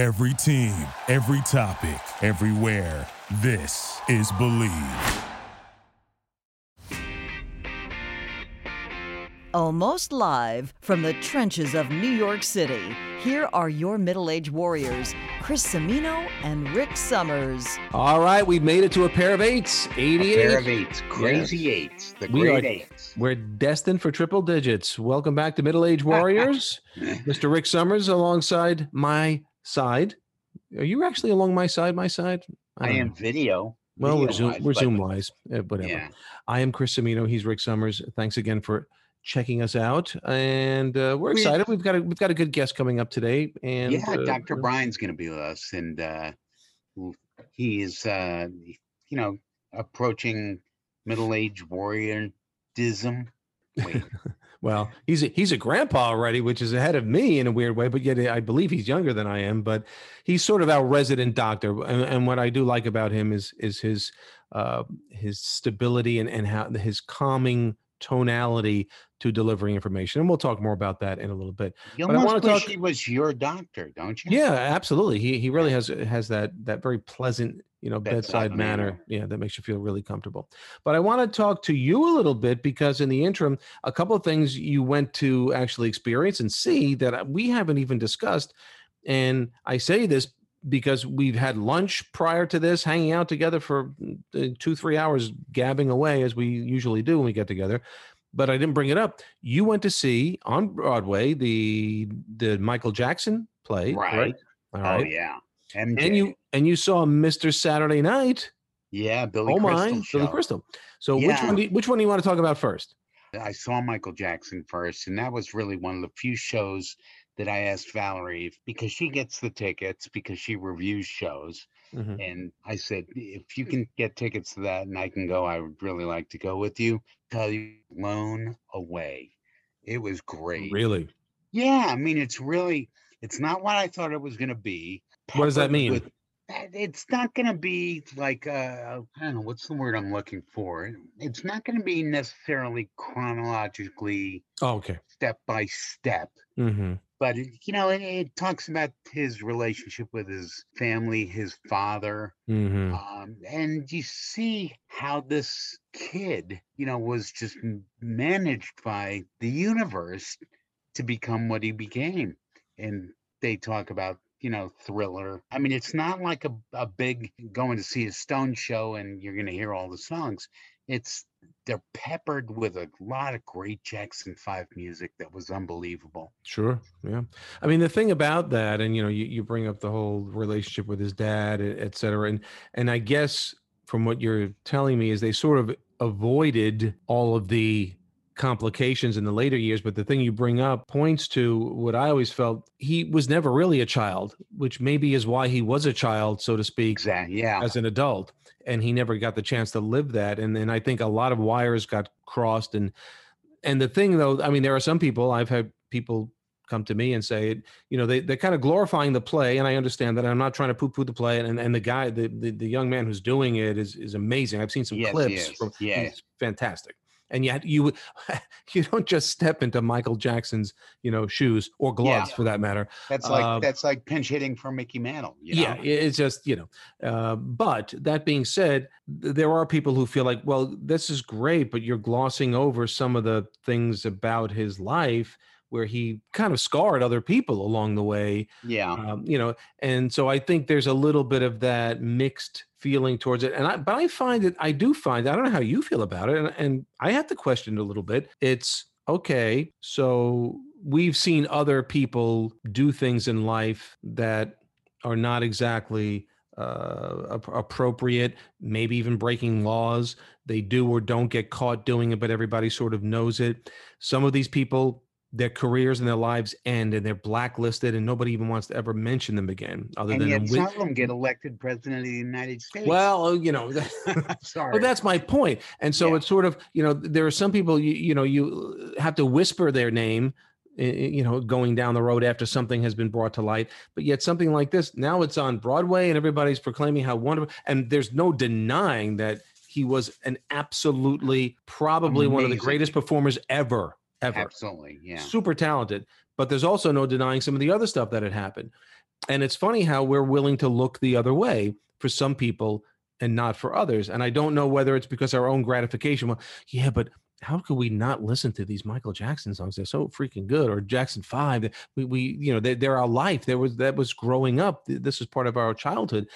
Every team, every topic, everywhere. This is Bleav. Almost live from the trenches of New York City, here are your middle aged warriors, Chris Cimino and Rick Summers. All right, we've made it to a pair of eights. 88. A pair of eights. Crazy eights. The We great are- eights. We're destined for triple digits. Welcome back to Middle Age Warriors. Mr. Rick Summers alongside my side. Are you actually along my side? My side? I don't am video. Well, we're Zoom, wise, we're but- Zoom wise, uh, whatever. Yeah. I am Chris Cimino. He's Rick Summers. Thanks again for checking us out, and uh, we're excited. We've got a we've got a good guest coming up today, and yeah, uh, Dr. Brian's going to be with us, and uh, he is, uh, you know, approaching middle-aged warriorism. Wait, Well, he's a, he's a grandpa already, which is ahead of me in a weird way, but yet I believe he's younger than I am. But he's sort of our resident doctor, and, and what I do like about him is is his uh, his stability and and how his calming tonality to delivering information. And we'll talk more about that in a little bit. you But I wanna wish talk- he was your doctor, don't you? Yeah, absolutely. He he really has has that that very pleasant, you know, bedside, Bedside manner. manner. Yeah, that makes you feel really comfortable. But I want to talk to you a little bit because in the interim, a couple of things you went to actually experience and see that we haven't even discussed. And I say this because we've had lunch prior to this, hanging out together for uh, two, three hours, gabbing away as we usually do when we get together. But I didn't bring it up. You went to see on Broadway the the Michael Jackson play, Right. correct? All Oh yeah. MJ. And you and you saw Mr. Saturday Night. yeah, Billy oh Crystal my, show. Billy Crystal. So which one? Do you, which one do you want to talk about first? I saw Michael Jackson first, and that was really one of the few shows that I asked Valerie because she gets the tickets because she reviews shows. Mhm. And I said, if you can get tickets to that and I can go, I would really like to go with you. Tell you, blown away. It was great. Really? Yeah, I mean, it's really, it's not what I thought it was going to be. What does that mean? with- uh, it's not going to be like, uh, I don't know, what's the word I'm looking for? It's not going to be necessarily chronologically Oh, okay. step by step hmm but it, you know it, it talks about his relationship with his family his father hmm um, and you see how this kid you know was just managed by the universe to become what he became and they talk about you know thriller i mean it's not like a, a big going to see a stone show and you're going to hear all the songs it's they're peppered with a lot of great jackson 5 music that was unbelievable Sure. Yeah. I mean, the thing about that, and you know, you, you bring up the whole relationship with his dad, et cetera. And and I guess from what you're telling me is they sort of avoided all of the complications in the later years. But the thing you bring up points to what I always felt he was never really a child, which maybe is why he was a child, so to speak, exactly yeah as an adult and he never got the chance to live that and then i think a lot of wires got crossed and and the thing though i mean there are some people i've had people come to me and say it you know they, they're kind of glorifying the play and i understand that i'm not trying to poo-poo the play and, and the guy the, the the young man who's doing it is is amazing i've seen some Yes, clips is. from Yeah. he's fantastic and yet you you don't just step into michael jackson's you know shoes or gloves Yeah. for that matter That's like Uh, that's like pinch hitting for Mickey Mantle. You yeah it's just you know uh, but that being said there are people who feel like well this is great but you're glossing over some of the things about his life where he kind of scarred other people along the way yeah. um, you know and so i think there's a little bit of that mixed feeling towards it and i but i find it i do find i don't know how you feel about it and, and i have to question it a little bit it's okay so we've seen other people do things in life that are not exactly uh, appropriate, maybe even breaking laws. They do or don't get caught doing it, but everybody sort of knows it. Some of these people, their careers and their lives end and they're blacklisted and nobody even wants to ever mention them again other And than yet some of them get elected president of the United States. well, uh, you know, sorry. Well, that's my point. And so Yeah. it's sort of, you know, there are some people you you know you have to whisper their name, i- i- you know, going down the road after something has been brought to light. But yet something like this now it's on Broadway and everybody's proclaiming how wonderful. And there's no denying that he was an absolutely probably one of the greatest performers ever, ever Absolutely. Yeah. super talented but there's also no denying some of the other stuff that had happened And it's funny how we're willing to look the other way for some people and not for others. And I don't know whether it's because our own gratification. Well, yeah, but how could we not listen to these Michael Jackson songs? They're so freaking good. Or Jackson Five. We, we you know, they're, they're our life. There was that was growing up. This is part of our childhood.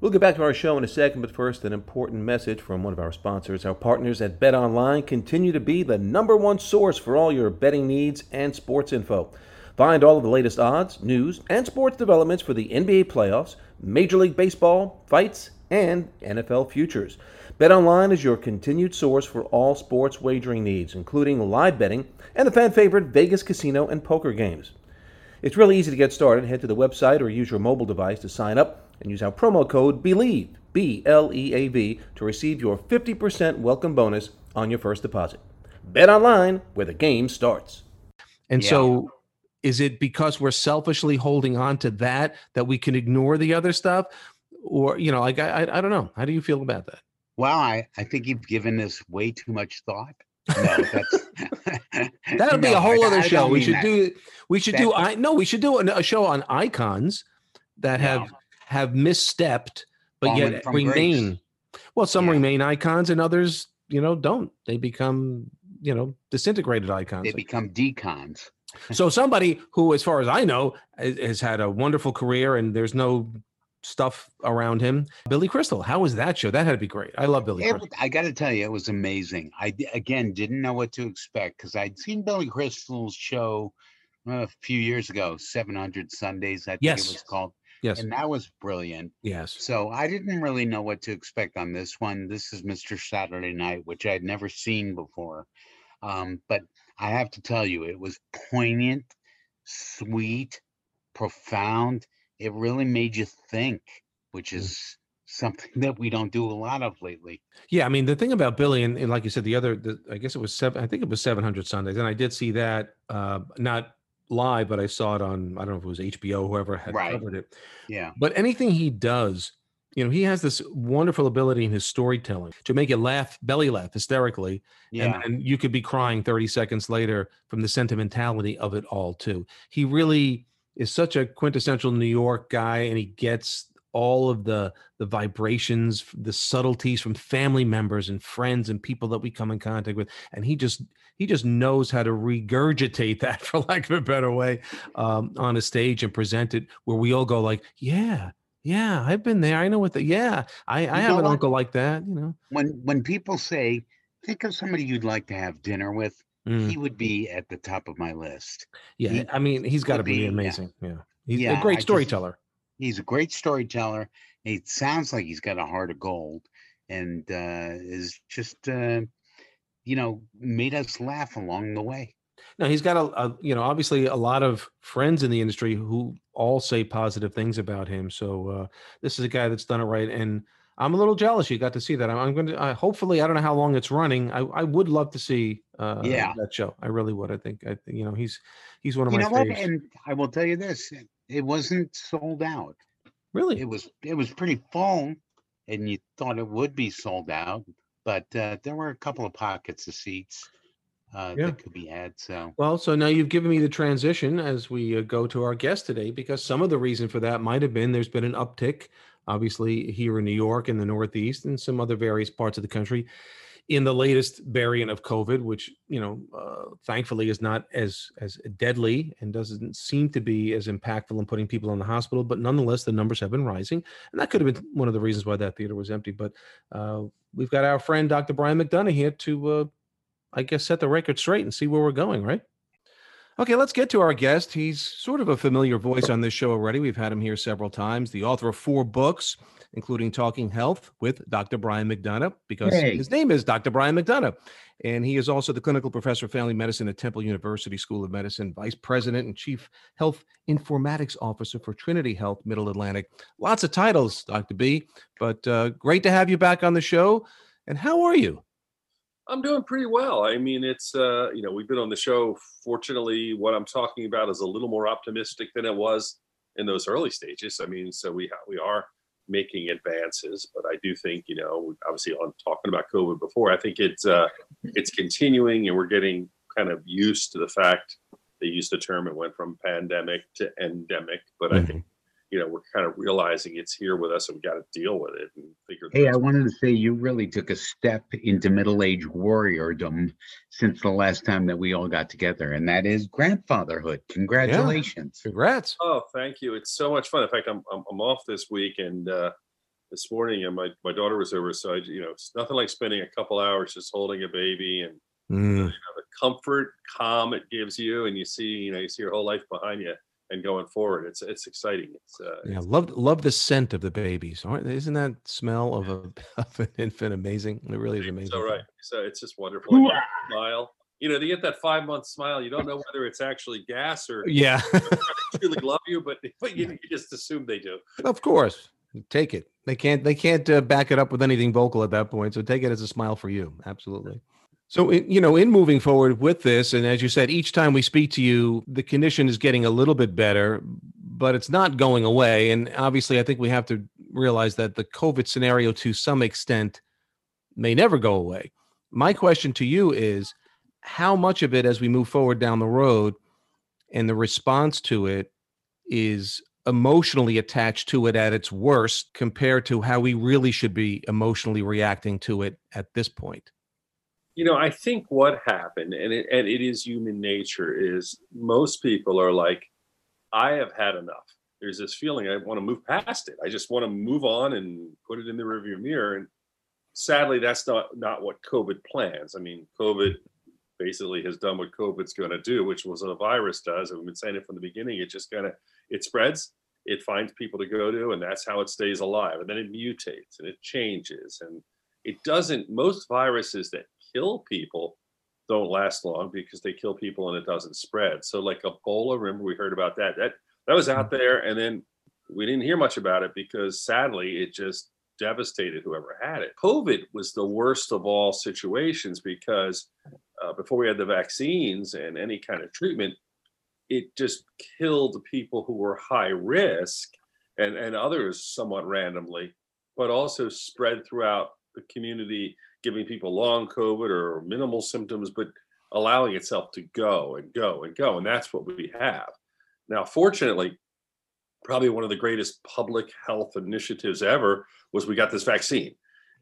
We'll get back to our show in a second, but first, an important message from one of our sponsors. Our partners at BetOnline continue to be the number one source for all your betting needs and sports info. Find all of the latest odds, news, and sports developments for the NBA playoffs, Major League Baseball, fights, and NFL futures. BetOnline is your continued source for all sports wagering needs, including live betting and the fan favorite Vegas casino and poker games. It's really easy to get started. Head to the website or use your mobile device to sign up and use our promo code BLEAV, B L E A V, to receive your 50% welcome bonus on your first deposit. BetOnline where the game starts. And yeah. so is it because we're selfishly holding on to that that we can ignore the other stuff or you know like I, I, I don't know how do you feel about that well i i think you've given this way too much thought no, that'll no, be a whole I, other show we should that. do we should do i no we should do a, a show on icons that have have misstepped, but Fallen yet remain. Grace. Well, some yeah. remain icons, and others, you know, don't. They become, you know, disintegrated icons. They become decons. so somebody who, as far as I know, has had a wonderful career, and there's no stuff around him. Billy Crystal, how was that show? That had to be great. I love Billy. It, I got to tell you, it was amazing. I again didn't know what to expect because I'd seen Billy Crystal's show uh, a few years ago, 700 Sundays, I think yes. it was called. Yes. And that was brilliant. Yes. So I didn't really know what to expect on this one. This is Mr. Saturday Night, which I had never seen before. Um, but I have to tell you, it was poignant, sweet, profound. It really made you think, which mm. is something that we don't do a lot of lately. Yeah, I mean the thing about Billy and, and like you said, the other, the, I guess it was seven. I think it was seven hundred Sundays, and I did see that. Uh, not live, but I saw it on I don't know if it was HBO, whoever had right. covered it. Yeah. But anything he does, you know, he has this wonderful ability in his storytelling to make you laugh, belly laugh hysterically. Yeah. And, and you could be crying 30 seconds later from the sentimentality of it all, too. He really is such a quintessential New York guy and he gets all of the the vibrations the subtleties from family members and friends and people that we come in contact with and he just he just knows how to regurgitate that for lack of a better way um, on a stage and present it where we all go like yeah yeah i've been there i know what the yeah i i have an what? uncle like that you know when when people say think of somebody you'd like to have dinner with mm. he would be at the top of my list yeah he, i mean he's got to be, be, amazing yeah, yeah. he's yeah, a great storyteller just, he's a great storyteller. It sounds like he's got a heart of gold, and uh, is just uh, you know made us laugh along the way. Now he's got a, a, you know obviously a lot of friends in the industry who all say positive things about him. So uh, this is a guy that's done it right, and I'm a little jealous. You got to see that. I'm, I'm going to hopefully I don't know how long it's running. I, I would love to see uh, yeah. that show. I really would. I think I you know he's he's one of you my favorites. And I will tell you this: it wasn't sold out. Really? It was it was pretty full, and you thought it would be sold out, but uh, there were a couple of pockets of seats uh, yeah. that could be had. So well, so now you've given me the transition as we uh, go to our guest today, because some of the reason for that might have been there's been an uptick, obviously here in New York and the Northeast and some other various parts of the country in the latest variant of COVID, which you know, uh, thankfully is not as as deadly and doesn't seem to be as impactful in putting people in the hospital. But nonetheless, the numbers have been rising, and that could have been one of the reasons why that theater was empty. But uh, we've got our friend Dr. Brian McDonough here to, uh, I guess, set the record straight and see where we're going. Right. Okay, let's get to our guest. He's sort of a familiar voice on this show already. We've had him here several times. The author of four books including Talking Health with Dr. Brian McDonough, because hey. his name is Dr. Brian McDonough. And he is also the clinical professor of family medicine at Temple University School of Medicine, vice president and chief health informatics officer for Trinity Health Middle Atlantic. Lots of titles, Dr. B, but uh, great to have you back on the show. And how are you? I'm doing pretty well. I mean, it's uh, you know we've been on the show. Fortunately, what I'm talking about is a little more optimistic than it was in those early stages. I mean, so we ha- we are making advances, but I do think you know, obviously, on talking about COVID before, I think it's uh, it's continuing, and we're getting kind of used to the fact they used the term it went from pandemic to endemic, but mm-hmm. I think you know, we're kind of realizing it's here with us and we got to deal with it and figure. Hey, I things- wanted to say you really took a step into middle-age warriordom since the last time that we all got together, and that is grandfatherhood. Congratulations. Congrats. Oh, thank you. It's so much fun. In fact, I'm I'm, I'm off this week, and uh, this morning, and my my daughter was over, so I, you know, it's nothing like spending a couple hours just holding a baby and Mm. you know, the comfort, calm it gives you, and you see, you know, you see your whole life behind you and going forward. It's it's exciting. It's uh, Yeah, love love the scent of the babies. Aren't, isn't that smell of a of an infant amazing? It really is amazing. so right. So it's just wonderful. And that smile. You know, they get that five month smile. You don't know whether it's actually gas or Yeah, they truly love you, but but you, you just assume they do. of course. Take it. They can't. They can't uh, back it up with anything vocal at that point. So take it as a smile for you. Absolutely. So you know, in moving forward with this, and as you said, each time we speak to you, the condition is getting a little bit better, but it's not going away. And obviously, I think we have to realize that the COVID scenario, to some extent, may never go away. My question to you is, how much of it, as we move forward down the road, and the response to it is emotionally attached to it at its worst compared to how we really should be emotionally reacting to it at this point. You know, I think what happened, and it, and it is human nature, is most people are like, I have had enough. There's this feeling I want to move past it. I just want to move on and put it in the rearview mirror. And sadly, that's not not what COVID plans. I mean, COVID basically has done what COVID's going to do, which was a virus does. And we've been saying it from the beginning. It just kind of it spreads, it finds people to go to, and that's how it stays alive. And then it mutates and it changes. And it doesn't, most viruses that kill people don't last long because they kill people and it doesn't spread. So like Ebola, remember we heard about that. That that was out there and then we didn't hear much about it because sadly it just devastated whoever had it. COVID was the worst of all situations because uh, before we had the vaccines and any kind of treatment, it just killed people who were high risk and, and others somewhat randomly, but also spread throughout the community, giving people long COVID or minimal symptoms, but allowing itself to go and go and go. And that's what we have. Now, fortunately, probably one of the greatest public health initiatives ever was we got this vaccine.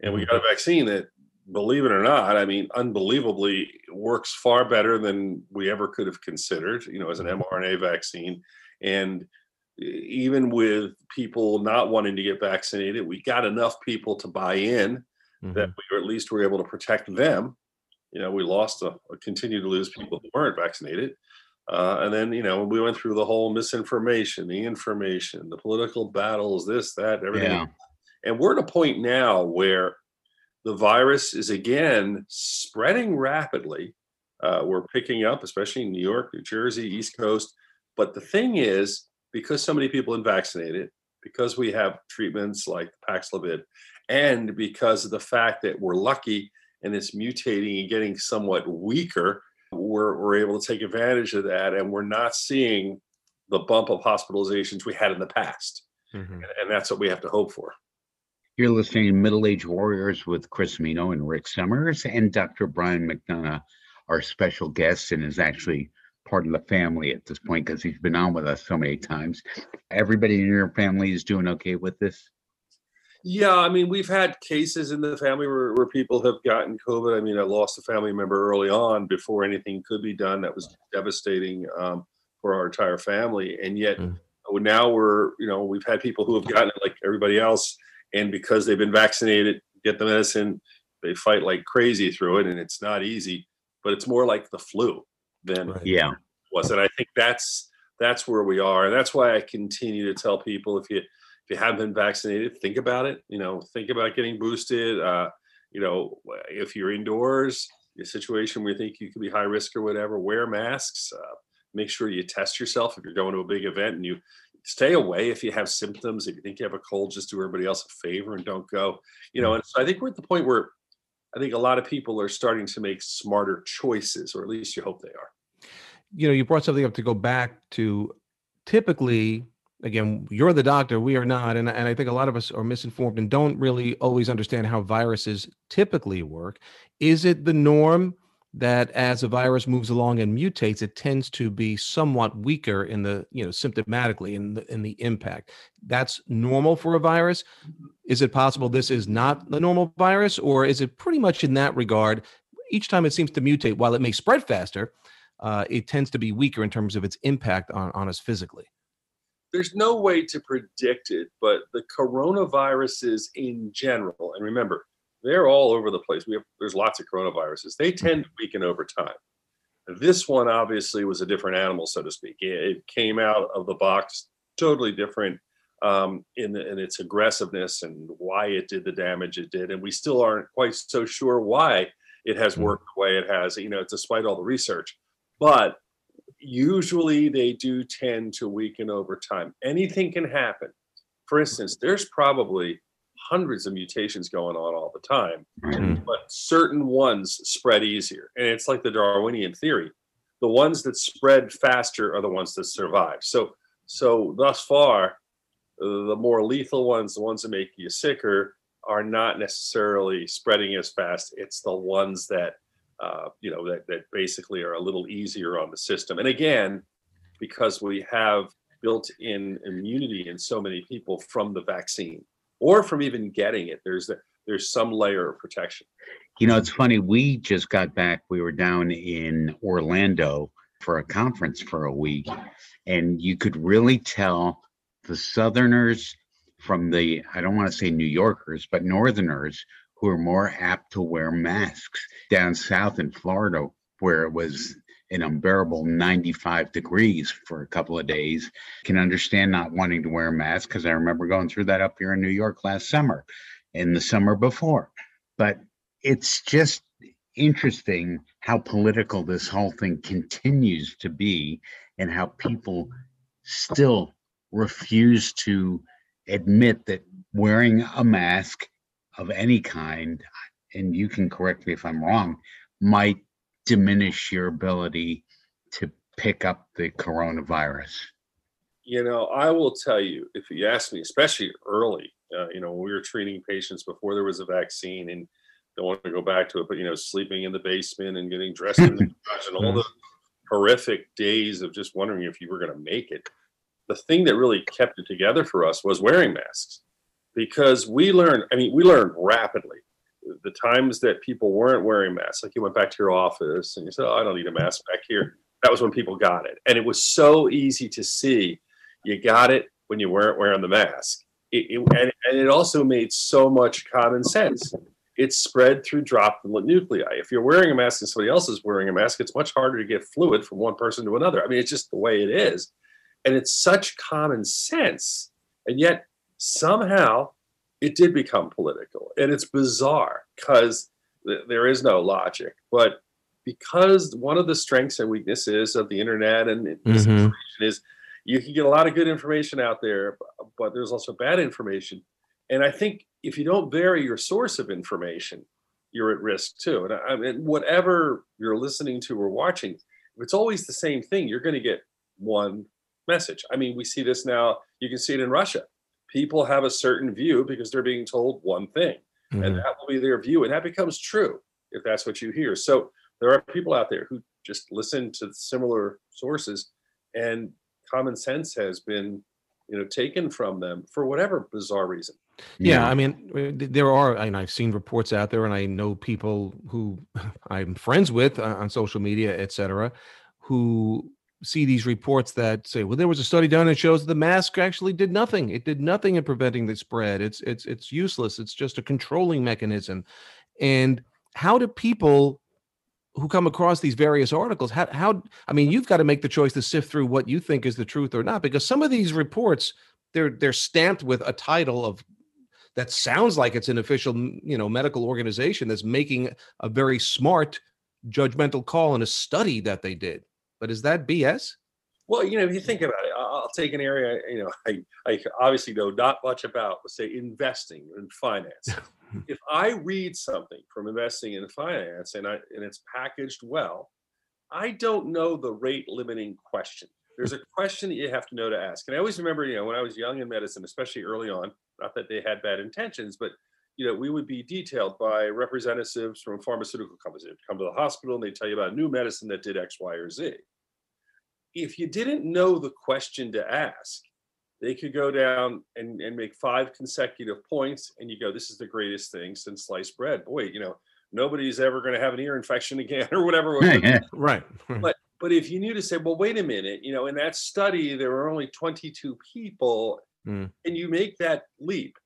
And we mm-hmm. got a vaccine that, believe it or not, I mean, unbelievably works far better than we ever could have considered, you know, as an mm-hmm. mRNA vaccine. And even with people not wanting to get vaccinated, we got enough people to buy in that we were at least were able to protect them. You know, we lost a, a continue to lose people who weren't vaccinated. Uh, and then, you know, we went through the whole misinformation, the information, the political battles, this, that, everything. Yeah. And we're at a point now where the virus is again spreading rapidly. Uh, we're picking up, especially in New York, New Jersey, East Coast. But the thing is, because so many people been vaccinated, because we have treatments like Paxlovid, and because of the fact that we're lucky and it's mutating and getting somewhat weaker, we're, we're able to take advantage of that. And we're not seeing the bump of hospitalizations we had in the past. Mhm. And, and that's what we have to hope for. You're listening to Middle Age Warriors with Chris Cimino and Rick Summers and Dr. Brian McDonough, our special guest, and is actually part of the family at this point because he's been on with us so many times. Everybody in your family is doing okay with this? Yeah, I mean, we've had cases in the family where, where people have gotten COVID. I mean, I lost a family member early on before anything could be done. That was devastating um, for our entire family. And yet, Mm. now we're, you know, we've had people who have gotten it like everybody else. And because they've been vaccinated, get the medicine, they fight like crazy through it. And it's not easy, but it's more like the flu than Right. Yeah. was. And I think that's that's where we are. And that's why I continue to tell people if you if you haven't been vaccinated, think about it. You know, think about getting boosted. Uh, you know, if you're indoors, a situation where you think you could be high risk or whatever, wear masks. Uh, make sure you test yourself if you're going to a big event and you stay away if you have symptoms. If you think you have a cold, just do everybody else a favor and don't go. You know, and so I think we're at the point where I think a lot of people are starting to make smarter choices, or at least you hope they are. you know, you brought something up to go back to typically, again, you're the doctor, we are not. And, and I think a lot of us are misinformed and don't really always understand how viruses typically work. Is it the norm that as a virus moves along and mutates, it tends to be somewhat weaker in the, you know, symptomatically in the in the impact. That's normal for a virus. Is it possible this is not the normal virus, or is it pretty much in that regard? Each time it seems to mutate, while it may spread faster, uh, it tends to be weaker in terms of its impact on, on us physically. There's no way to predict it, but the coronaviruses in general, and remember, they're all over the place. We have there's lots of coronaviruses. They tend to weaken over time. This one obviously was a different animal, so to speak. It, came out of the box totally different um, in, the, in its aggressiveness and why it did the damage it did, and we still aren't quite so sure why it has worked the way it has. You know, despite all the research, but usually they do tend to weaken over time. Anything can happen. For instance, there's probably hundreds of mutations going on all the time, Mhm. but certain ones spread easier. And it's like the Darwinian theory. The ones that spread faster are the ones that survive. So so thus far, the more lethal ones, the ones that make you sicker, are not necessarily spreading as fast. It's the ones that uh, you know that that basically are a little easier on the system. And again, because we have built-in immunity in so many people from the vaccine or from even getting it, there's a, there's some layer of protection. You know, it's funny. We just got back. We were down in Orlando for a conference for a week, and you could really tell the Southerners from the, I don't want to say New Yorkers, but Northerners who are more apt to wear masks. Down south in Florida, where it was an unbearable 95 degrees for a couple of days, can understand not wanting to wear a mask because I remember going through that up here in New York last summer and the summer before. But it's just interesting how political this whole thing continues to be and how people still refuse to admit that wearing a mask of any kind, and you can correct me if I'm wrong, might diminish your ability to pick up the coronavirus. You know, I will tell you, if you ask me, especially early, uh, you know, when we were treating patients before there was a vaccine, and don't want to go back to it, but you know, sleeping in the basement and getting dressed in the garage and all the horrific days of just wondering if you were going to make it. The thing that really kept it together for us was wearing masks, because we learned. I mean, we learned rapidly. The times that people weren't wearing masks, like you went back to your office and you said, "Oh, I don't need a mask back here." That was when people got it, and it was so easy to see. You got it when you weren't wearing the mask. It, it, and, and it also made so much common sense it's spread through droplet nuclei. If you're wearing a mask and somebody else is wearing a mask, it's much harder to get fluid from one person to another. I mean, it's just the way it is. And it's such common sense. And yet, somehow, it did become political. And it's bizarre because th- there is no logic. But because one of the strengths and weaknesses of the internet and misinformation mm-hmm. is you can get a lot of good information out there, but there's also bad information. And I think if you don't vary your source of information, you're at risk too. And I, I mean, whatever you're listening to or watching, if it's always the same thing, you're going to get one message. I mean, we see this now. You can see it in Russia. People have a certain view because they're being told one thing, and Mhm. that will be their view, and that becomes true if that's what you hear. So there are people out there who just listen to similar sources, and common sense has been, you know, taken from them for whatever bizarre reason. Yeah, I mean, uh, there are, and I've seen reports out there, and I know people who I'm friends with uh, on social media, et cetera, who see these reports that say, "Well, there was a study done that shows the mask actually did nothing. It did nothing in preventing the spread. It's it's it's useless. It's just a controlling mechanism." And how do people who come across these various articles how how I mean, you've got to make the choice to sift through what you think is the truth or not, because some of these reports they're they're stamped with a title of that sounds like it's an official you know medical organization that's making a very smart judgmental call in a study that they did but is that bs Well, you know, if you think about it, I'll take an area, you know, I, I obviously know not much about, let's say, investing and finance. if I read something from investing in finance and I and it's packaged well, I don't know the rate limiting question. There's a question that you have to know to ask. And I always remember, you know, when I was young in medicine, especially early on, not that they had bad intentions, but you know, we would be detailed by representatives from pharmaceutical companies. They'd come to the hospital and they tell you about a new medicine that did X, Y, or Z. If you didn't know the question to ask, they could go down and, and make five consecutive points, and you go, This is the greatest thing since sliced bread. Boy, you know, nobody's ever going to have an ear infection again, or whatever. right. But but if you knew to say, well, wait a minute, you know, in that study there were only 22 people, Mm. and you make that leap,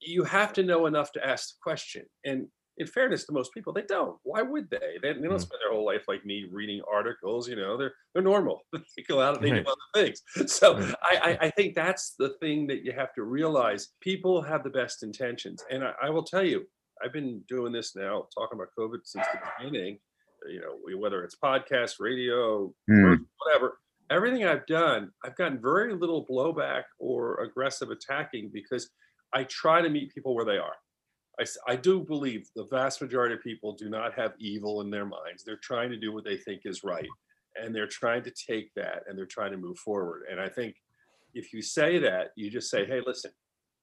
you have to know enough to ask the question. And in fairness to most people, they don't. Why would they? They, they don't Mm. spend their whole life like me reading articles. You know, they're they're normal. they go out and they Right. do other things. So Right. I, I I think that's the thing that you have to realize. People have the best intentions, and I, I will tell you, I've been doing this now, talking about COVID since the beginning. You know, whether it's podcast, radio, Hmm. whatever. Everything I've done, I've gotten very little blowback or aggressive attacking because I try to meet people where they are. I, I do believe the vast majority of people do not have evil in their minds. They're trying to do what they think is right. And they're trying to take that and they're trying to move forward. And I think if you say that, you just say, hey, listen,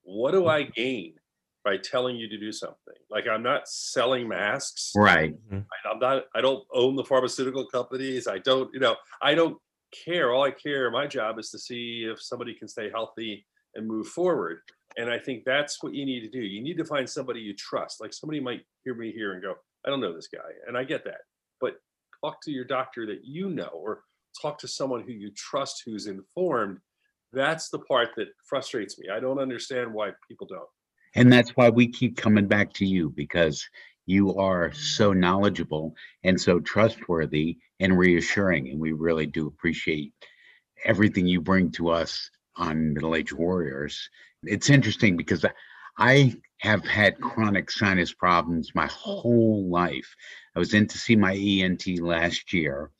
what do I gain by telling you to do something? Like I'm not selling masks. Right. Mm-hmm. I'm not, I don't own the pharmaceutical companies. I don't, you know, I don't care. All I care, my job is to see if somebody can stay healthy and move forward. And I think that's what you need to do. You need to find somebody you trust. Like somebody might hear me here and go, I don't know this guy. And I get that. But talk to your doctor that you know, or talk to someone who you trust who's informed. That's the part that frustrates me. I don't understand why people don't. And that's why we keep coming back to you because you are so knowledgeable and so trustworthy and reassuring. And we really do appreciate everything you bring to us on Middle Age Warriors. It's interesting because I- I have had chronic sinus problems my whole life. I was in to see my ENT last year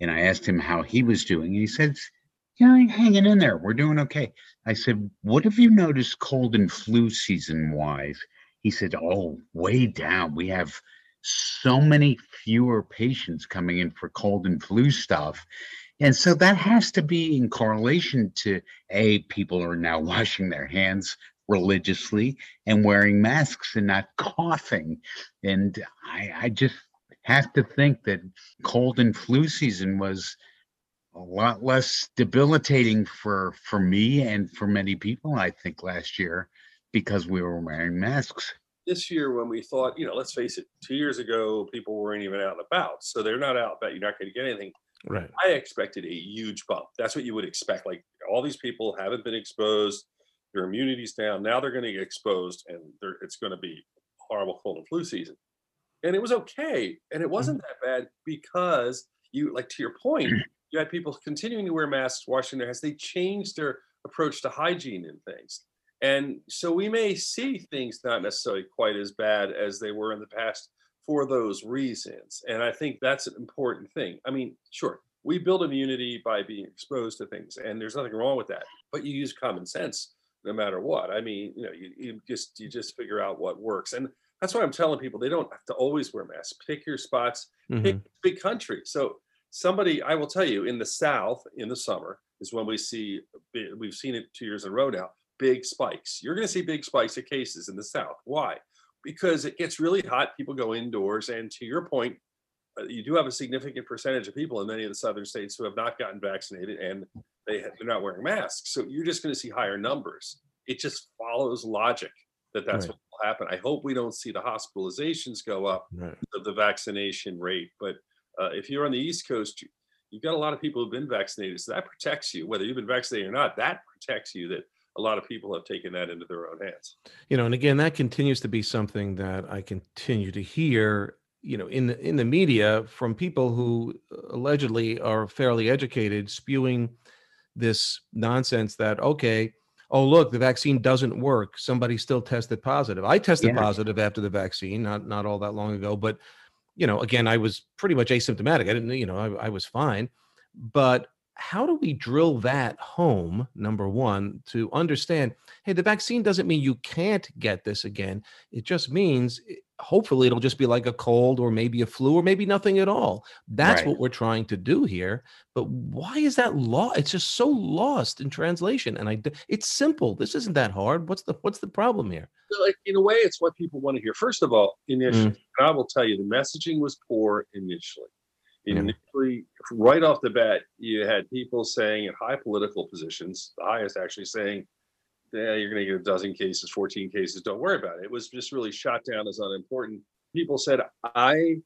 and I asked him how he was doing. And he said, Yeah, I'm hanging in there. We're doing okay. I said, What have you noticed cold and flu season wise? He said, Oh, way down. We have so many fewer patients coming in for cold and flu stuff. And so that has to be in correlation to A, people are now washing their hands religiously and wearing masks and not coughing. And I, I just have to think that cold and flu season was a lot less debilitating for for me and for many people i think last year because we were wearing masks this year when we thought, you know, let's face it, two years ago, people weren't even out and about. So they're not out, but you're not going to get anything. Right. I expected a huge bump. That's what you would expect. Like all these people haven't been exposed, their immunity's down. Now they're going to get exposed and it's going to be horrible cold and flu season. And it was okay. And it mm-hmm. wasn't that bad because you, like to your point, you had people continuing to wear masks, washing their hands. They changed their approach to hygiene and things. And so we may see things not necessarily quite as bad as they were in the past for those reasons. And I think that's an important thing. I mean, sure, we build immunity by being exposed to things, and there's nothing wrong with that. But you use common sense no matter what. I mean, you know, you, you just you just figure out what works. And that's why I'm telling people they don't have to always wear masks. Pick your spots, pick Mhm. big country. So somebody, I will tell you, in the South in the summer is when we see we've seen it two years in a row now. Big spikes. You're going to see big spikes of cases in the South. Why? Because it gets really hot. People go indoors, and to your point, uh, you do have a significant percentage of people in many of the southern states who have not gotten vaccinated, and they they're not wearing masks. So you're just going to see higher numbers. It just follows logic that that's Right. what will happen. I hope we don't see the hospitalizations go up Right. of the vaccination rate. But uh, if you're on the East Coast, you, you've got a lot of people who've been vaccinated. So that protects you, whether you've been vaccinated or not, that protects you that a lot of people have taken that into their own hands. you know and again that continues to be something that i continue to hear you know in the in the media from people who uh, allegedly are fairly educated spewing this nonsense that okay oh look the vaccine doesn't work somebody still tested positive i tested Yeah. positive after the vaccine not not all that long ago but you know again i was pretty much asymptomatic i didn't you know i, I was fine but how do we drill that home number one to understand hey the vaccine doesn't mean you can't get this again it just means eh, hopefully it'll just be like a cold or maybe a flu or maybe nothing at all. That's Right. what we're trying to do here. But why is that law? It's just so lost in translation. And i it's simple. This isn't that hard. What's the what's the problem here? like in a way it's what people want to hear first of all initially mm. and i will tell you the messaging was poor initially Yeah. initially right off the bat you had people saying in high political positions the highest actually saying yeah you're going to get a dozen cases 14 cases don't worry about it. It was just really shot down as unimportant. People said i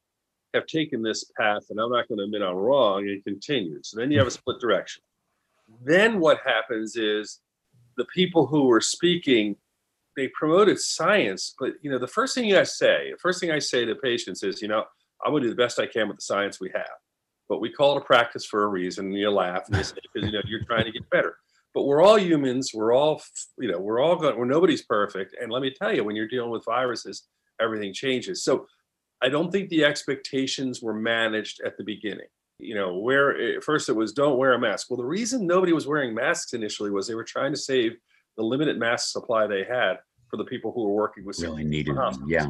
have taken this path and i'm not going to admit i'm wrong and continued. So then you have a split direction. Then what happens is the people who were speaking they promoted science, but you know, the first thing I say, the first thing I say to patients is, you know, I'm gonna do the best I can with the science we have. But we call it a practice for a reason. And you laugh and you say, because you know, you're trying to get better. But we're all humans, we're all, you know, we're all going, we're nobody's perfect. And let me tell you, when you're dealing with viruses, everything changes. So I don't think the expectations were managed at the beginning. You know, where eh, first it was don't wear a mask. Well, the reason nobody was wearing masks initially was they were trying to save the limited mask supply they had for the people who were working with Really needed. hospitals. Yeah.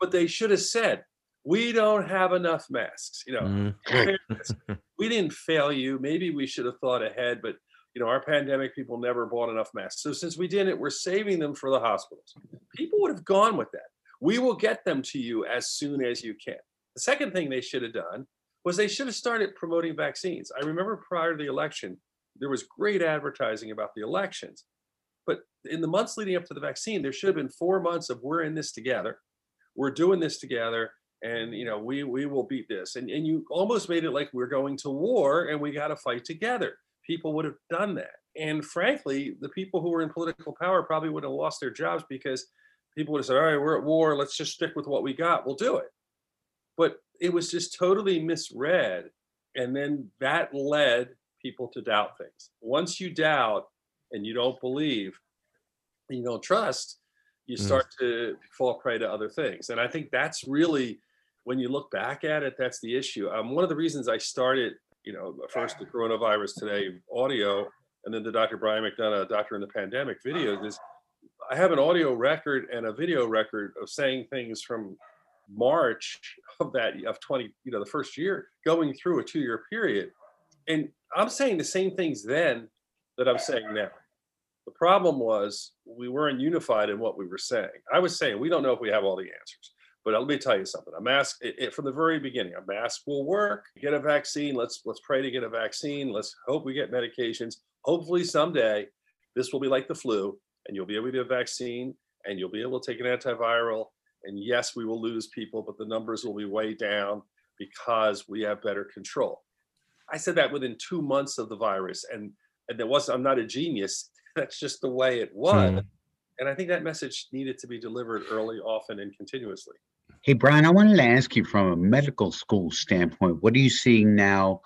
But they should have said, "We don't have enough masks." You know, Mm. fairness, we didn't fail you. Maybe we should have thought ahead, but you know, our pandemic people never bought enough masks. So since we didn't, we're saving them for the hospitals. People would have gone with that. We will get them to you as soon as you can. The second thing they should have done was they should have started promoting vaccines. I remember prior to the election, there was great advertising about the elections. But in the months leading up to the vaccine, there should have been four months of we're in this together. We're doing this together. And you know, we we will beat this. And and you almost made it like we're going to war and we got to fight together. People would have done that. And frankly, the people who were in political power probably would have lost their jobs because people would have said, all right, we're at war. Let's just stick with what we got. We'll do it. But it was just totally misread. And then that led people to doubt things. Once you doubt and you don't believe and you don't trust, you Mm. start to fall prey to other things. And I think that's really, when you look back at it, that's the issue. Um, one of the reasons I started, you know, first the coronavirus today audio, and then the Dr. Brian McDonough, Doctor in the Pandemic videos is I have an audio record and a video record of saying things from March of that of 20, you know, the first year going through a two year period. And I'm saying the same things then that I'm saying now. The problem was we weren't unified in what we were saying. I was saying we don't know if we have all the answers. But let me tell you something. A mask, it, it- from the very beginning, a mask will work. Get a vaccine. Let's let's pray to get a vaccine. Let's hope we get medications. Hopefully someday this will be like the flu, and you'll be able to get a vaccine, and you'll be able to take an antiviral. And yes, we will lose people, but the numbers will be way down because we have better control. I said that within two months of the virus, and and there was I'm not a genius. That's just the way it was. Mm. And I think that message needed to be delivered early, often, and continuously. Hey, Brian, I wanted to ask you from a medical school standpoint, what are you seeing now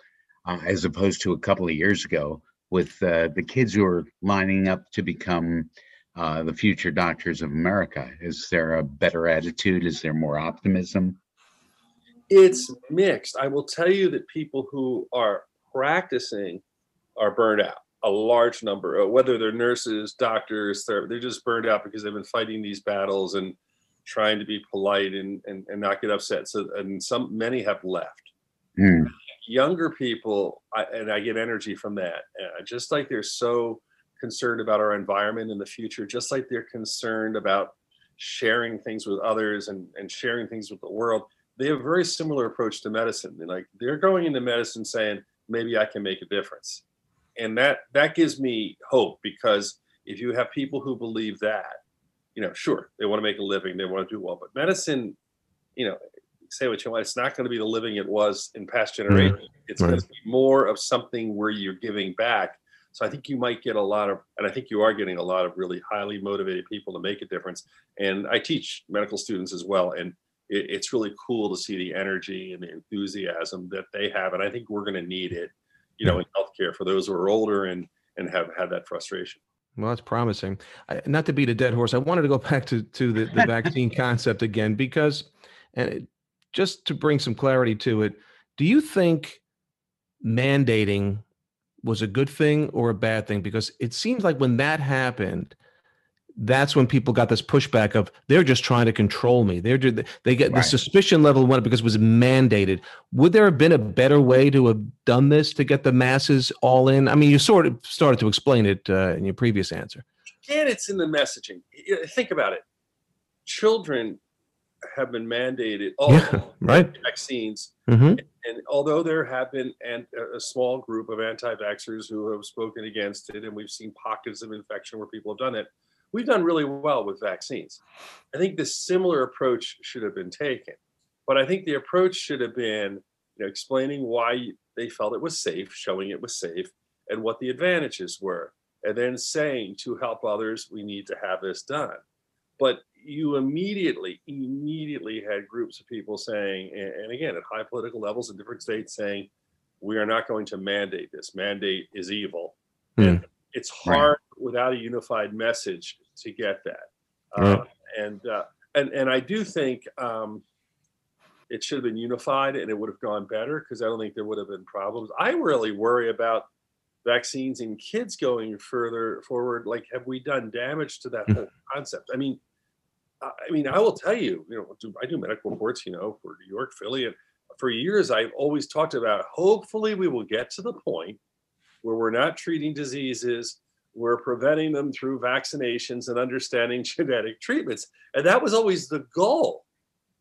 uh, as opposed to a couple of years ago with uh, the kids who are lining up to become uh, the future doctors of America? Is there a better attitude? Is there more optimism? It's mixed. I will tell you that people who are practicing are burned out. A large number, uh, whether they're nurses, doctors, they're, they're just burned out because they've been fighting these battles and trying to be polite and, and, and not get upset. So, and some, many have left. Hmm. younger people I, and i get energy from that uh, just like they're so concerned about our environment in the future just like they're concerned about sharing things with others and, and sharing things with the world they have a very similar approach to medicine they're like they're going into medicine saying maybe i can make a difference and that that gives me hope because if you have people who believe that you know sure they want to make a living they want to do well but medicine you know say what you want it's not going to be the living it was in past generations. It's going to be more of something where you're giving back. So i think you might get a lot of and i think you are getting a lot of really highly motivated people to make a difference. And i teach medical students as well and it, it's really cool to see the energy and the enthusiasm that they have and i think we're going to need it you know in healthcare for those who are older and and have had that frustration Well, that's promising. I, not to beat a dead horse, I wanted to go back to to the, the vaccine concept again because, and it, just to bring some clarity to it, do you think mandating was a good thing or a bad thing? Because it seems like when that happened, that's when people got this pushback of they're just trying to control me. They're they get the suspicion level went up because it was mandated. Would there have been a better way to have done this to get the masses all in? I mean, you sort of started to explain it uh, in your previous answer. Again, it's in the messaging. Think about it. Children have been mandated all Yeah, right. vaccines, hmm and although there have been and a small group of anti-vaxxers who have spoken against it, and we've seen pockets of infection where people have done it, we've done really well with vaccines. I think this similar approach should have been taken, but I think the approach should have been, you know, explaining why they felt it was safe, showing it was safe, and what the advantages were, and then saying to help others, we need to have this done. But you immediately, immediately had groups of people saying, and, again, at high political levels in different states, saying, we are not going to mandate this. Mandate is evil. Hmm. And it's Right. hard without a unified message to get that. Right. Uh, and, uh, and, and I do think um, it should have been unified and it would have gone better because I don't think there would have been problems. I really worry about vaccines in kids going further forward. Like, have we done damage to that Mm. whole concept? I mean, I I mean, I will tell you, you know, do- I do medical reports, you know, for New York, Philly, and for years I've always talked about. Hopefully, we will get to the point where we're not treating diseases, we're preventing them through vaccinations and understanding genetic treatments, and that was always the goal.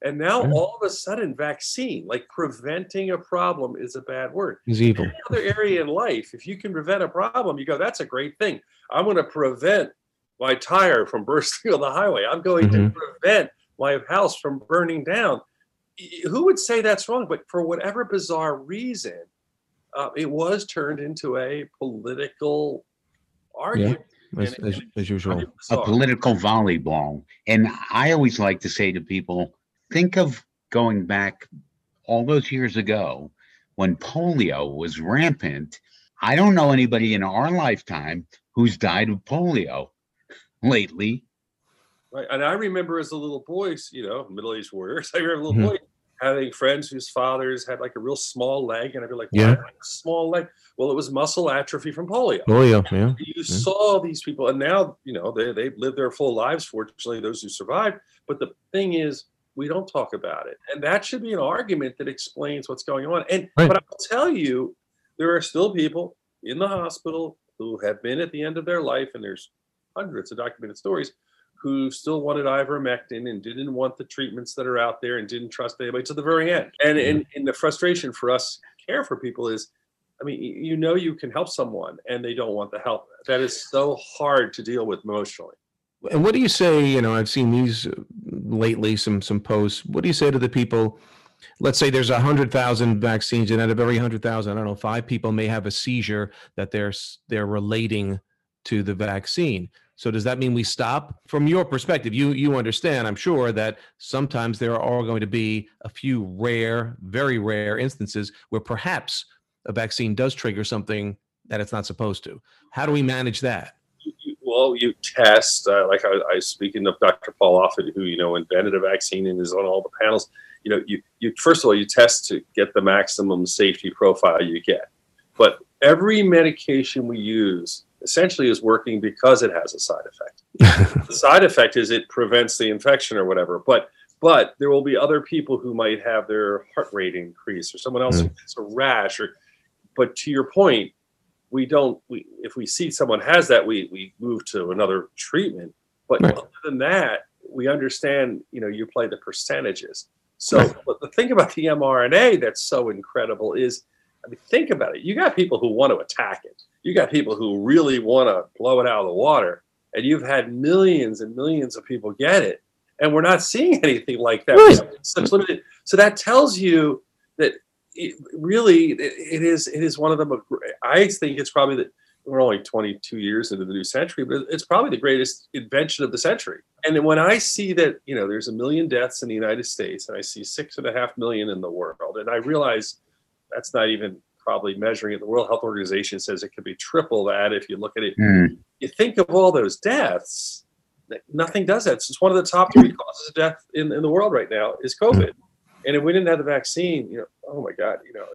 And now, Yeah. all of a sudden, vaccine, like preventing a problem, is a bad word Is evil. any other area in life, if you can prevent a problem, you go, that's a great thing. I'm going to prevent my tire from bursting on the highway. I'm going to Mhm. prevent my house from burning down. Who would say that's wrong? But for whatever bizarre reason, uh, it was turned into a political argument. As, And- as, and as usual. a political volleyball. And I always like to say to people, think of going back all those years ago when polio was rampant. I don't know anybody in our lifetime who's died of polio lately. Right. And I remember as a little boy, you know, middle aged warriors, I remember a little Mhm. boy having friends whose fathers had like a real small leg. And I'd be like, Yeah. yeah, small leg. Well, it was muscle atrophy from polio. Polio, yeah. you saw these people and now you know they, they've lived their full lives fortunately those who survived but the thing is we don't talk about it and that should be an argument that explains what's going on and Right. but i'll tell you there are still people in the hospital who have been at the end of their life and there's hundreds of documented stories who still wanted ivermectin and didn't want the treatments that are out there and didn't trust anybody to the very end and and, and the frustration for us care for people is I mean, you know, you can help someone and they don't want the help. That is so hard to deal with emotionally. And what do you say? You know, I've seen these uh, lately, some some posts. What do you say to the people? Let's say there's a hundred thousand vaccines, and out of every hundred thousand, I don't know, five people may have a seizure that they're they're relating to the vaccine. So does that mean we stop? From your perspective, you you understand, I'm sure, that sometimes there are going to be a few rare, very rare instances where perhaps a vaccine does trigger something that it's not supposed to. How do we manage that? Well, you test, uh, like I, I speaking of Dr. Paul Offit, who you know invented a vaccine and is on all the panels. You know, you you first of all you test to get the maximum safety profile you get. But every medication we use essentially is working because it has a side effect. the side effect is it prevents the infection or whatever. But but there will be other people who might have their heart rate increase or someone else who mm. gets a rash or but to your point, we don't we if we see someone has that, we we move to another treatment. But Right. other than that, we understand, you know, you play the percentages. So Right. but the thing about the mRNA that's so incredible is I mean, think about it. You got people who want to attack it. You got people who really want to blow it out of the water. And you've had millions and millions of people get it. And we're not seeing anything like that. Such limited. So that tells you that it, really it, it is it is one of them. I think it's probably that we're only 22 years into the new century, but it's probably the greatest invention of the century. And when I see that you know there's a million deaths in the United States, and I see six and a half million in the world, and I realize that's not even probably measuring it. The World Health Organization says it could be triple that if you look at it. Hmm. You think of all those deaths, nothing does that. It's one of the top three causes of death in, in the world right now is COVID. And if we didn't have the vaccine, you know, oh my God, you know,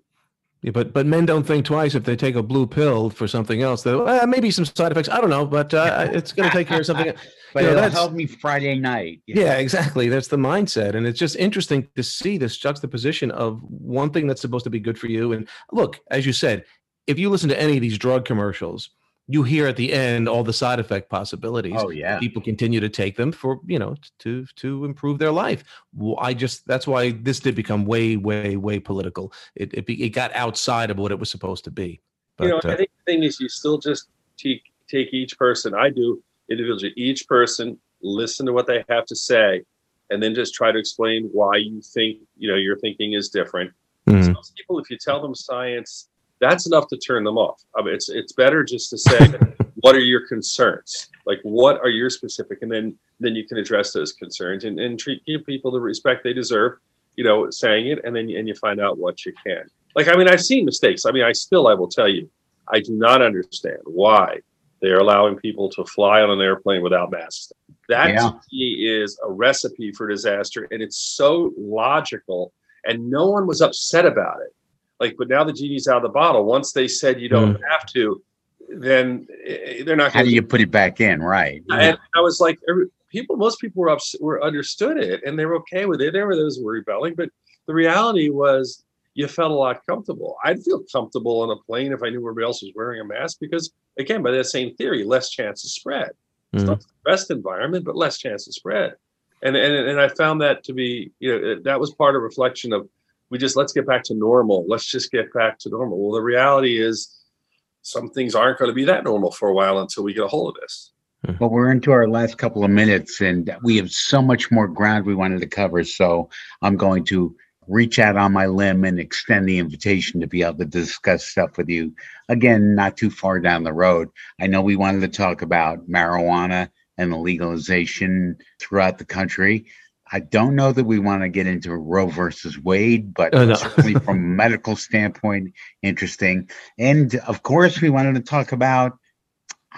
but but men don't think twice if they take a blue pill for something else. Uh, maybe some side effects. I don't know, but uh, it's going to take care of something. but You know, it'll help me Friday night. Yeah, exactly. That's the mindset. And it's just interesting to see this juxtaposition of one thing that's supposed to be good for you. And look, as you said, if you listen to any of these drug commercials, you hear at the end all the side effect possibilities. Oh yeah. People continue to take them for, you know, to to improve their life. I just that's why this did become way, way, way political. It it, be, it got outside of what it was supposed to be. But you know, uh, I think the thing is, you still just take take each person. I do individually. Each person listen to what they have to say, and then just try to explain why you think you know your thinking is different. mhm. Some people, if you tell them science, that's enough to turn them off. I mean, it's it's better just to say, what are your concerns? Like, what are your specific, and then then you can address those concerns and, and treat give people the respect they deserve. You know, saying it, and then and you find out what you can. Like, I mean, I've seen mistakes. I mean, I still, I will tell you, I do not understand why they are allowing people to fly on an airplane without masks. That Yeah. is a recipe for disaster, and it's so logical, and no one was upset about it. Like, but now the genie's out of the bottle. Once they said you don't have to, then eh, they're not. How do you put it back in? Right. and I was like, people, most people were ups, were understood it and they were okay with it. There were those who were rebelling, but the reality was you felt a lot comfortable. I'd feel comfortable on a plane if I knew everybody else was wearing a mask because, again, by that same theory, less chance of spread. It's Mhm. not the best environment, but less chance of spread. And and and I found that to be, you know, that was part of reflection of we just let's get back to normal. Let's just get back to normal. Well, the reality is some things aren't going to be that normal for a while until we get a hold of this. Hmm. Well, we're into our last couple of minutes and we have so much more ground we wanted to cover. So I'm going to reach out on my limb and extend the invitation to be able to discuss stuff with you. Again, not too far down the road. I know we wanted to talk about marijuana and the legalization throughout the country. I don't know that we want to get into Roe versus Wade, but Oh, no. certainly from a medical standpoint, interesting. And of course, we wanted to talk about.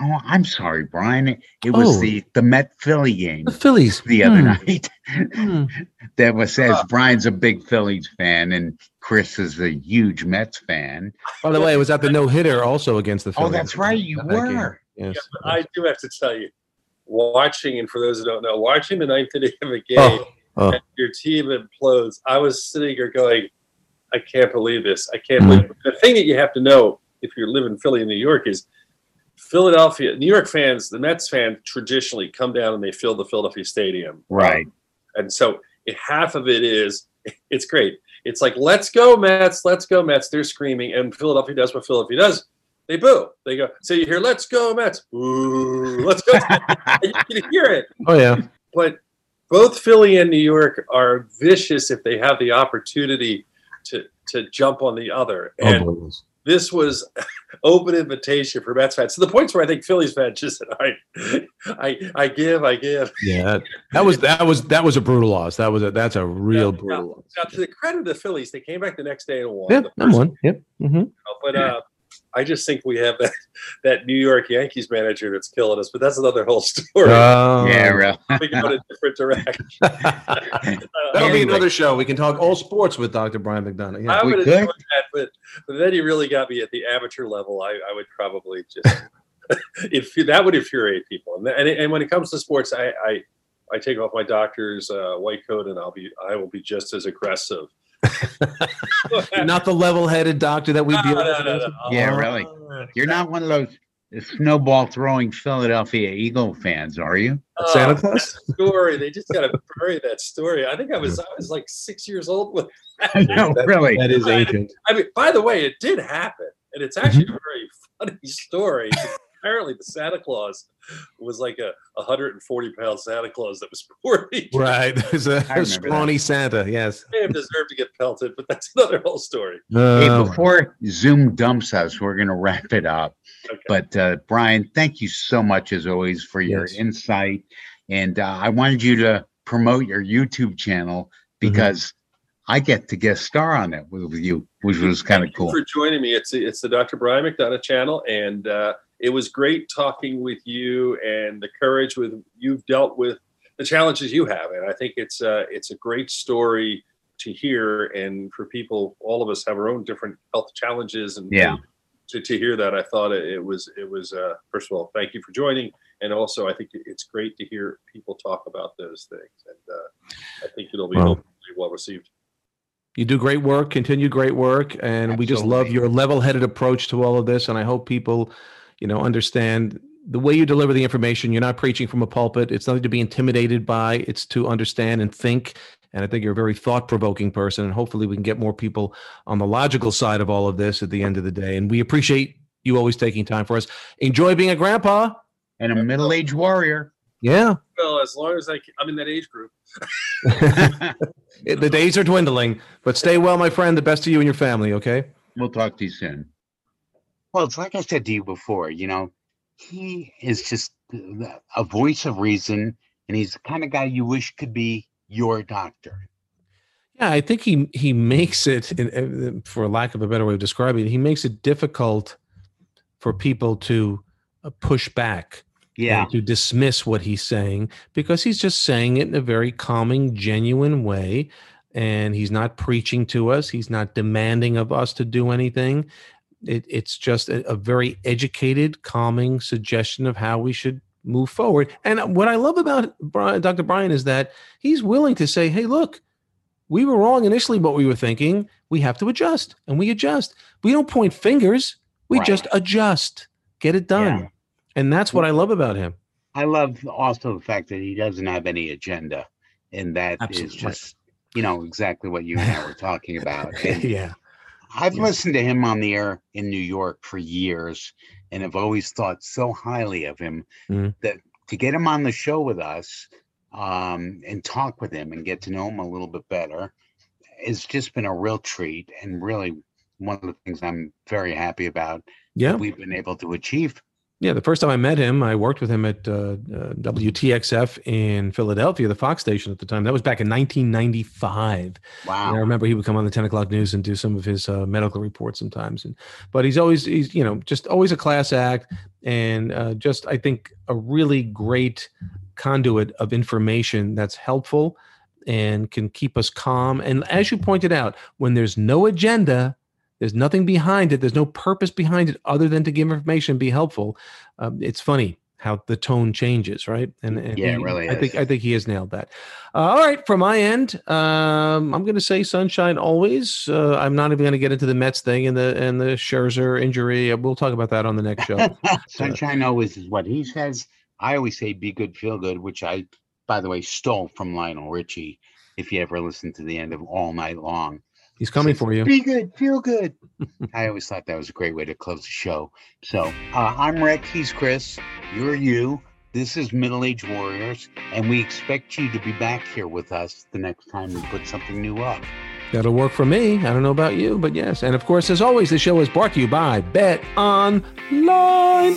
Oh, I'm sorry, Brian. It was Oh. the the Met Philly game the Phillies the other Hmm. night. Hmm. that was says Brian's a big Phillies fan and Chris is a huge Mets fan. By the way, it was at the no hitter also against the Phillies. Oh, that's right, you That were. Yes. I do have to tell you, watching, and for those who don't know, watching the ninth inning of a oh, game, Oh, oh. and your team implodes. I was sitting here going, I can't believe this. I can't believe it. The thing that you have to know if you live in Philly and New York is Philadelphia, New York fans, the Mets fans traditionally come down and they fill the Philadelphia Stadium. Right. And so half of it is, it's great. It's like, let's go, Mets, let's go, Mets. They're screaming. And Philadelphia does what Philadelphia does. They boo. They go, so you hear, let's go, Mets. Boo, let's go. You can hear it. Oh yeah. But both Philly and New York are vicious if they have the opportunity to, to jump on the other. Oh, And boy. this was open invitation for Mets fans to the points where I think Phillies fans just said, "All right, I I give, I give." Yeah, that, that was that was that was a brutal loss. That was a that's a real brutal loss. Now, to the credit of the Phillies, they came back the next day and won. Yeah, first- one. Yep. hmm But uh, I just think we have that that New York Yankees manager that's killing us. But that's another whole story. Uh, yeah, real. we go in a different direction. That'll be another show. We can talk all sports with Dr. Brian McDonough. Yeah. I would enjoy that, but, but then he really got me at the amateur level. I, I would probably just if that would infuriate people. And, and and when it comes to sports, I I, I take off my doctor's uh, white coat and I'll be I will be just as aggressive. Not the level-headed doctor that we No, deal no, with. no, no. Oh, yeah, really. You're not one of those snowball throwing Philadelphia Eagle fans, are you? Santa Oh, Claus? that story. They just got to bury that story. I think I was I was like six years old when. I know, That- really. That is ancient. I mean, by the way, it did happen, and it's actually a very funny story. Apparently, the Santa Claus was like a 140 pound Santa Claus that was poorly. Right. There's a, I a remember scrawny Santa. Yes. May have deserved to get pelted, but that's another whole story. Hey, Uh, before Zoom dumps us, we're going to wrap it up. Okay. But uh, Brian, thank you so much as always for your Yes. insight. And uh, I wanted you to promote your YouTube channel because I get to guest star on it with, with you, which was kind of Thank you cool. for joining me. It's it's the Dr. Brian McDonough channel, and uh, it was great talking with you and the courage with you've dealt with the challenges you have, and I think it's uh, it's a great story to hear. And for people all of us have our own different health challenges. And Yeah. to, to hear that i thought it, it was it was uh, first of all thank you for joining. And also i think it's great to hear people talk about those things. And uh, i think it'll be Well- well received. You do great work, continue great work, and we just love your level-headed approach to all of this. And I hope people, you know, understand the way you deliver the information. You're not preaching from a pulpit. It's nothing to be intimidated by. It's to understand and think. And I think you're a very thought-provoking person. And hopefully, we can get more people on the logical side of all of this at the end of the day. And we appreciate you always taking time for us. Enjoy being a grandpa. And a middle-aged warrior. Yeah, well as long as i can, i'm in that age group the days are dwindling, but stay well, my friend. The best to you and your family. Okay. We'll talk to you soon. Well, it's like I said to you before, you know, he is just a voice of reason, and he's the kind of guy you wish could be your doctor. Yeah, I think he he makes it, for lack of a better way of describing it, he makes it difficult for people to uh, push back Yeah. to dismiss what he's saying because he's just saying it in a very calming, genuine way, and he's not preaching to us. He's not demanding of us to do anything. It, it's just a, a very educated, calming suggestion of how we should move forward. And what I love about Brian, Dr. Brian is that he's willing to say, "Hey, look." we were wrong initially what we were thinking we have to adjust and we adjust we don't point fingers we Right. just adjust get it done Yeah. and that's what i love about him I love also the fact that he doesn't have any agenda, and that is Absolutely. just, you know, exactly what you and I were talking about. And yeah I've Yeah. listened to him on the air in New York for years and have always thought so highly of him Mhm. that to get him on the show with us um, and talk with him and get to know him a little bit better has just been a real treat and really one of the things I'm very happy about yeah that we've been able to achieve. Yeah the first time i met him i worked with him at uh, uh, wtxf in philadelphia the fox station at the time that was back in 1995 Wow. And I remember he would come on the 10 o'clock news and do some of his uh, medical reports sometimes. And, but he's always, he's, you know, just always a class act and uh, just, I think, a really great conduit of information that's helpful and can keep us calm. And as you pointed out, when there's no agenda, there's nothing behind it, there's no purpose behind it other than to give information be helpful. Um, it's funny how the tone changes, right? And, and Yeah, he- really I think. I think he has nailed that. Uh, all right, from my end, um, I'm going to say sunshine always. Uh, I'm not even going to get into the Mets thing and the and the Scherzer injury. We'll talk about that on the next show. Sunshine always is what he says. I always say be good, feel good, which I, by the way, stole from Lionel Richie. If you ever listen to the end of All Night Long, He's coming for you. Be good, feel good. I always thought that was a great way to close the show. So uh, I'm Rick. He's Chris. You're you. This is Middle Age Warriors, and we expect you to be back here with us the next time we put something new up. That'll work for me. I don't know about you, but yes. And of course, as always, the show is brought to you by Bet Online.